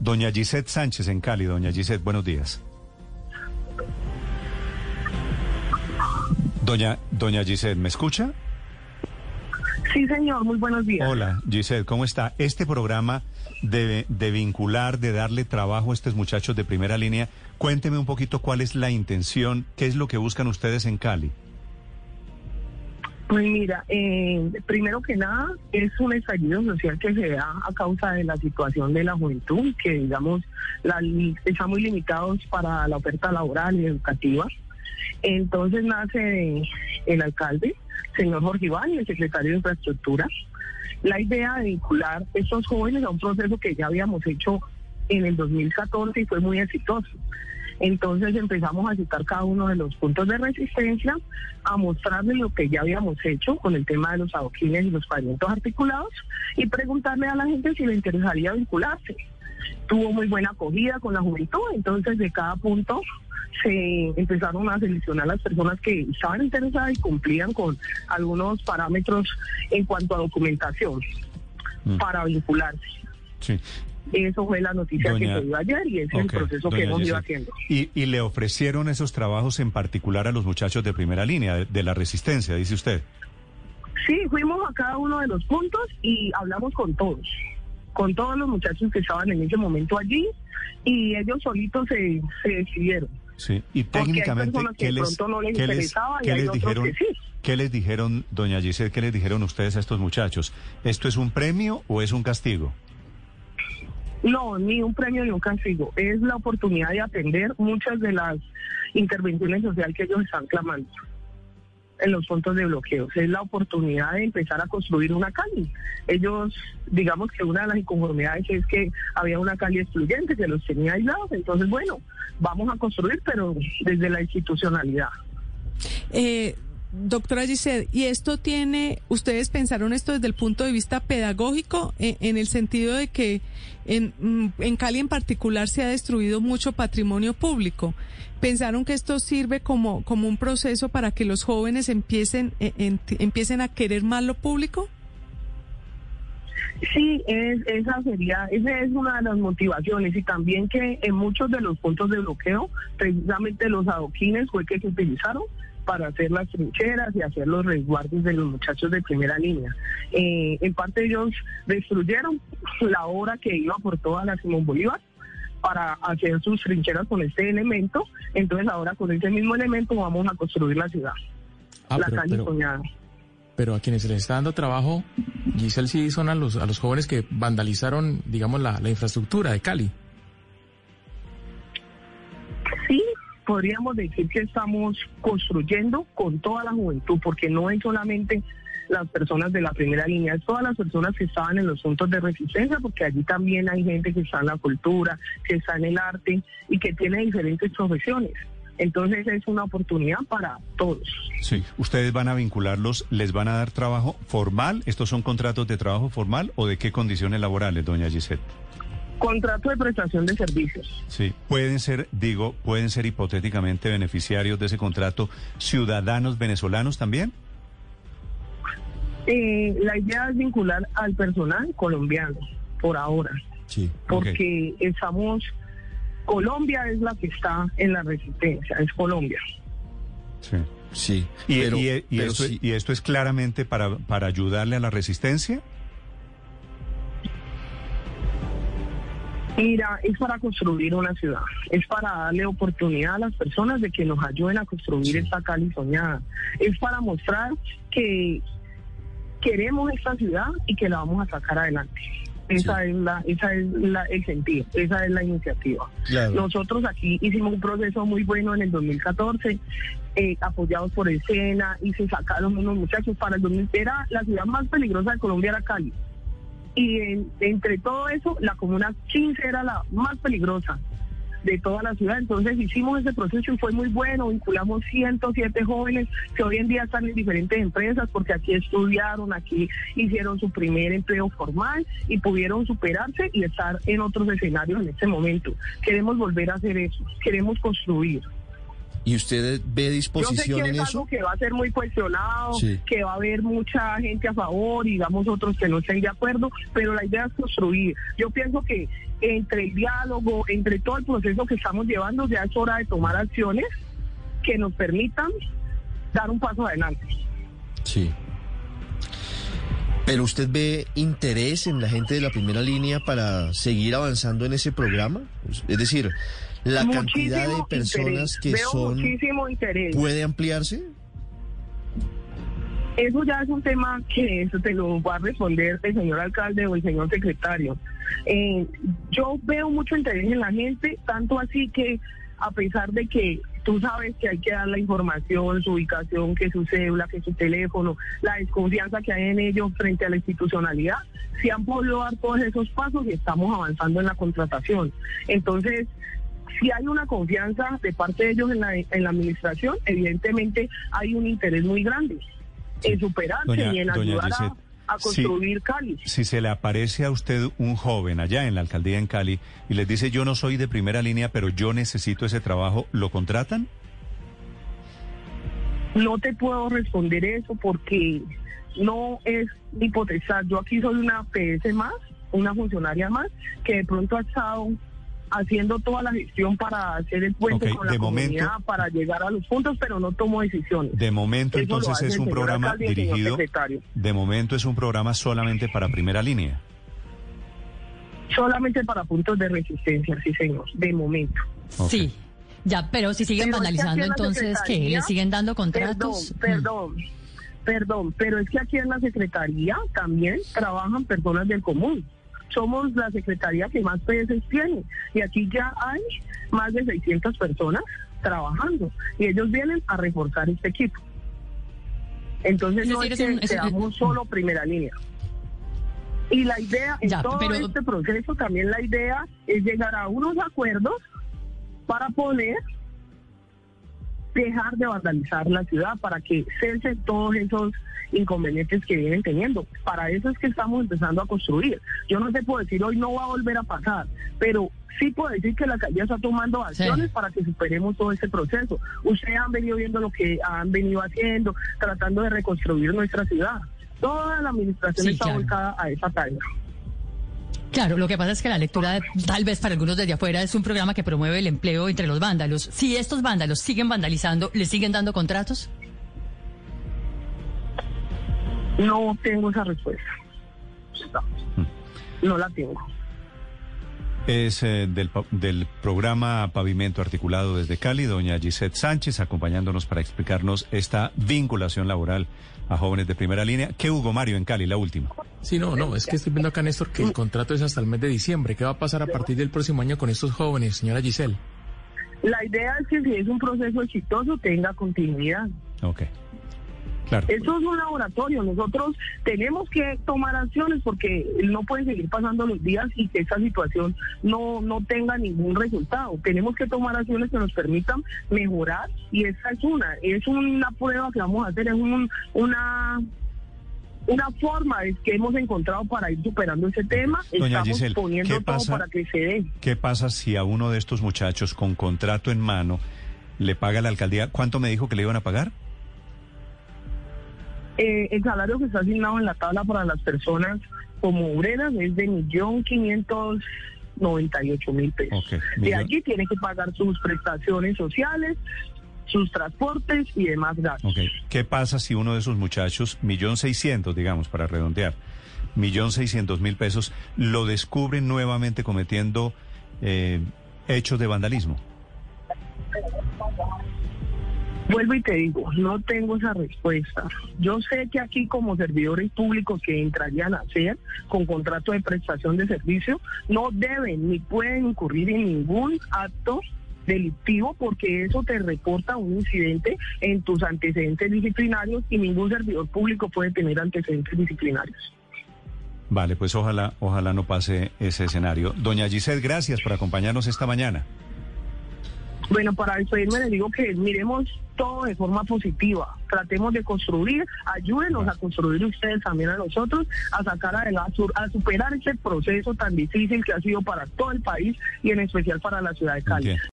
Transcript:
Doña Gisette Sánchez en Cali. Doña Gisette, buenos días. Doña, doña Gisette, ¿me escucha? Sí, señor, muy buenos días. Hola, Gisette, ¿cómo está? Este programa de, de, vincular, de darle trabajo a estos muchachos de primera línea, cuénteme un poquito cuál es la intención, qué es lo que buscan ustedes en Cali. Pues mira, eh, primero que nada, es un estallido social que se da a causa de la situación de la juventud, que digamos, la, está muy limitados para la oferta laboral y educativa. Entonces nace el alcalde, señor Jorge Iván, el secretario de Infraestructura, la idea de vincular estos jóvenes a un proceso que ya habíamos hecho en el 2014 y fue muy exitoso. Entonces empezamos a citar cada uno de los puntos de resistencia, a mostrarles lo que ya habíamos hecho con el tema de los adoquines y los pavimentos articulados y preguntarle a la gente si le interesaría vincularse. Tuvo muy buena acogida con la juventud, entonces de cada punto se empezaron a seleccionar las personas que estaban interesadas y cumplían con algunos parámetros en cuanto a documentación mm. para vincularse. Sí. Eso fue la noticia que se dio ayer y ese es el proceso que hemos ido haciendo. ¿Y, ¿Y, le ofrecieron esos trabajos en particular a los muchachos de primera línea, de, de la resistencia, dice usted? Sí, fuimos a cada uno de los puntos y hablamos con todos, con todos los muchachos que estaban en ese momento allí y ellos solitos se, se decidieron. Sí, y técnicamente, ¿qué les, ¿qué les, ¿qué les dijeron? ¿Qué les dijeron, doña Giselle, qué les dijeron ustedes a estos muchachos? ¿Esto es un premio o es un castigo? No, ni un premio ni un castigo. Es la oportunidad de atender muchas de las intervenciones sociales que ellos están clamando en los puntos de bloqueo. Es la oportunidad de empezar a construir una calle. Ellos, digamos que una de las inconformidades es que había una calle excluyente que los tenía aislados. Entonces, bueno, vamos a construir, pero desde la institucionalidad. Eh, Doctora Gisette, ¿y esto tiene, ustedes pensaron esto desde el punto de vista pedagógico, en, en el sentido de que en, mm, en, Cali en particular se ha destruido mucho patrimonio público? ¿Pensaron que esto sirve como, como un proceso para que los jóvenes empiecen, eh, en, empiecen a querer más lo público? Sí, es, esa sería, esa es una de las motivaciones y también que en muchos de los puntos de bloqueo, precisamente los adoquines fue que se utilizaron para hacer las trincheras y hacer los resguardos de los muchachos de primera línea. Eh, en parte ellos destruyeron la obra que iba por toda la Simón Bolívar para hacer sus trincheras con este elemento, entonces ahora con ese mismo elemento vamos a construir la ciudad, ah, la calle soñada. Pero a quienes se les está dando trabajo, Giselle, sí son a los, a los jóvenes que vandalizaron, digamos, la, la infraestructura de Cali. Podríamos decir que estamos construyendo con toda la juventud, porque no es solamente las personas de la primera línea, es todas las personas que estaban en los puntos de resistencia, porque allí también hay gente que está en la cultura, que está en el arte y que tiene diferentes profesiones. Entonces es una oportunidad para todos. Sí, ustedes van a vincularlos, les van a dar trabajo formal, estos son contratos de trabajo formal o de qué condiciones laborales, doña Gisette. Contrato de prestación de servicios. Sí, pueden ser, digo, pueden ser hipotéticamente beneficiarios de ese contrato ciudadanos venezolanos también. Eh, la idea es vincular al personal colombiano por ahora. Sí. Porque estamos, Colombia es la que está en la resistencia, es Colombia. Sí. Sí. ¿Y, esto, ¿Y, esto, es claramente para, para ayudarle a la resistencia? Mira, es para construir una ciudad, es para darle oportunidad a las personas de que nos ayuden a construir esta Cali soñada, es para mostrar que queremos esta ciudad y que la vamos a sacar adelante. Esa es la, esa es la, el sentido, esa es la iniciativa. Nosotros aquí hicimos un proceso muy bueno en el 2014, eh, apoyados por el SENA, y se sacaron unos muchachos para el 2000. Era la ciudad más peligrosa de Colombia, era Cali y entre todo eso, la comuna 15 era la más peligrosa de toda la ciudad. Entonces hicimos ese proceso y fue muy bueno. Vinculamos 107 jóvenes que hoy en día están en diferentes empresas porque aquí estudiaron, aquí hicieron su primer empleo formal y pudieron superarse y estar en otros escenarios en este momento. Queremos volver a hacer eso, queremos construir. ¿Y usted ve disposición Yo sé que es eso? Algo que va a ser muy cuestionado, que va a haber mucha gente a favor y digamos otros que no estén de acuerdo, pero la idea es construir. Yo pienso que entre el diálogo, entre todo el proceso que estamos llevando, ya es hora de tomar acciones que nos permitan dar un paso adelante. Sí. ¿Pero usted ve interés en la gente de la primera línea para seguir avanzando en ese programa? Es decir, la cantidad de personas que son muchísimo interés. puede ampliarse. Eso ya es un tema que eso te lo va a responder el señor alcalde o el señor secretario. Eh, yo veo mucho interés en la gente, tanto así que a pesar de que tú sabes que hay que dar la información, su ubicación, que su cédula, que su teléfono, la desconfianza que hay en ellos frente a la institucionalidad, se han podido dar todos esos pasos y estamos avanzando en la contratación. Entonces, si hay una confianza de parte de ellos en la, en la administración, evidentemente hay un interés muy grande en superarse y en ayudar a, construir Cali. Si se le aparece a usted un joven allá en la alcaldía en Cali y les dice yo no soy de primera línea, pero yo necesito ese trabajo, ¿lo contratan? No te puedo responder eso porque no es mi Yo aquí soy una PS más, una funcionaria más, que de pronto ha estado haciendo toda la gestión para hacer el puente con la comunidad, para llegar a los puntos, pero no tomo decisiones. De momento, entonces es un programa dirigido. De momento es un programa solamente para primera línea. Solamente para puntos de resistencia, sí, señor. De momento. Sí. Ya, pero si siguen vandalizando, entonces, ¿qué? ¿Le siguen dando contratos? Perdón, perdón, perdón, pero es que aquí en la Secretaría también trabajan personas del común somos la secretaría que más PS tiene y aquí ya hay más de 600 personas trabajando y ellos vienen a reforzar este equipo. Entonces no es, que seamos solo primera línea. Y la idea en todo este proceso, también la idea es llegar a unos acuerdos para poder dejar de vandalizar la ciudad, para que cesen todos esos inconvenientes que vienen teniendo. Para eso es que estamos empezando a construir. Yo no te puedo decir hoy no va a volver a pasar, pero sí puedo decir que la alcaldía está tomando acciones para que superemos todo este proceso. Ustedes han venido viendo lo que han venido haciendo, tratando de reconstruir nuestra ciudad. Toda la administración está volcada a esa tarea. Claro, lo que pasa es que la lectura, tal vez para algunos desde afuera, es un programa que promueve el empleo entre los vándalos. Si estos vándalos siguen vandalizando, ¿les siguen dando contratos? No tengo esa respuesta. No, la tengo. Es eh, del, del, programa Pavimento Articulado desde Cali, doña Gisette Sánchez, acompañándonos para explicarnos esta vinculación laboral a jóvenes de primera línea. ¿Qué Hugo Mario en Cali, la última? Sí, no, no, es que estoy viendo acá, Néstor, que el contrato es hasta el mes de diciembre. ¿Qué va a pasar a partir del próximo año con estos jóvenes, señora Giselle? La idea es que si es un proceso exitoso tenga continuidad. Ok. Eso es un laboratorio. Nosotros tenemos que tomar acciones porque no pueden seguir pasando los días y que esta situación no, no tenga ningún resultado. Tenemos que tomar acciones que nos permitan mejorar y esa es una. Es una prueba que vamos a hacer, es un, una una forma es que hemos encontrado para ir superando ese tema. Estamos poniendo todo para que se dé. ¿Qué pasa si a uno de estos muchachos con contrato en mano le paga la alcaldía? ¿Cuánto me dijo que le iban a pagar? Eh, el salario que está asignado en la tabla para las personas como obreras es de millón quinientos noventa y ocho mil pesos. de allí tiene que pagar sus prestaciones sociales, sus transportes y demás gastos. ¿Qué pasa si uno de esos muchachos, millón seiscientos, digamos, para redondear, millón seiscientos mil pesos, lo descubren nuevamente cometiendo eh, hechos de vandalismo? Vuelvo y te digo, no tengo esa respuesta. Yo sé que aquí como servidores públicos que entrarían a hacer con contrato de prestación de servicio, no deben ni pueden incurrir en ningún acto delictivo porque eso te reporta un incidente en tus antecedentes disciplinarios y ningún servidor público puede tener antecedentes disciplinarios. Vale, pues ojalá, ojalá no pase ese escenario. Doña Giselle, gracias por acompañarnos esta mañana. Bueno, para despedirme les digo que miremos todo de forma positiva. Tratemos de construir, ayúdenos a construir ustedes también a nosotros, a sacar adelante, a superar ese proceso tan difícil que ha sido para todo el país y en especial para la ciudad de Cali.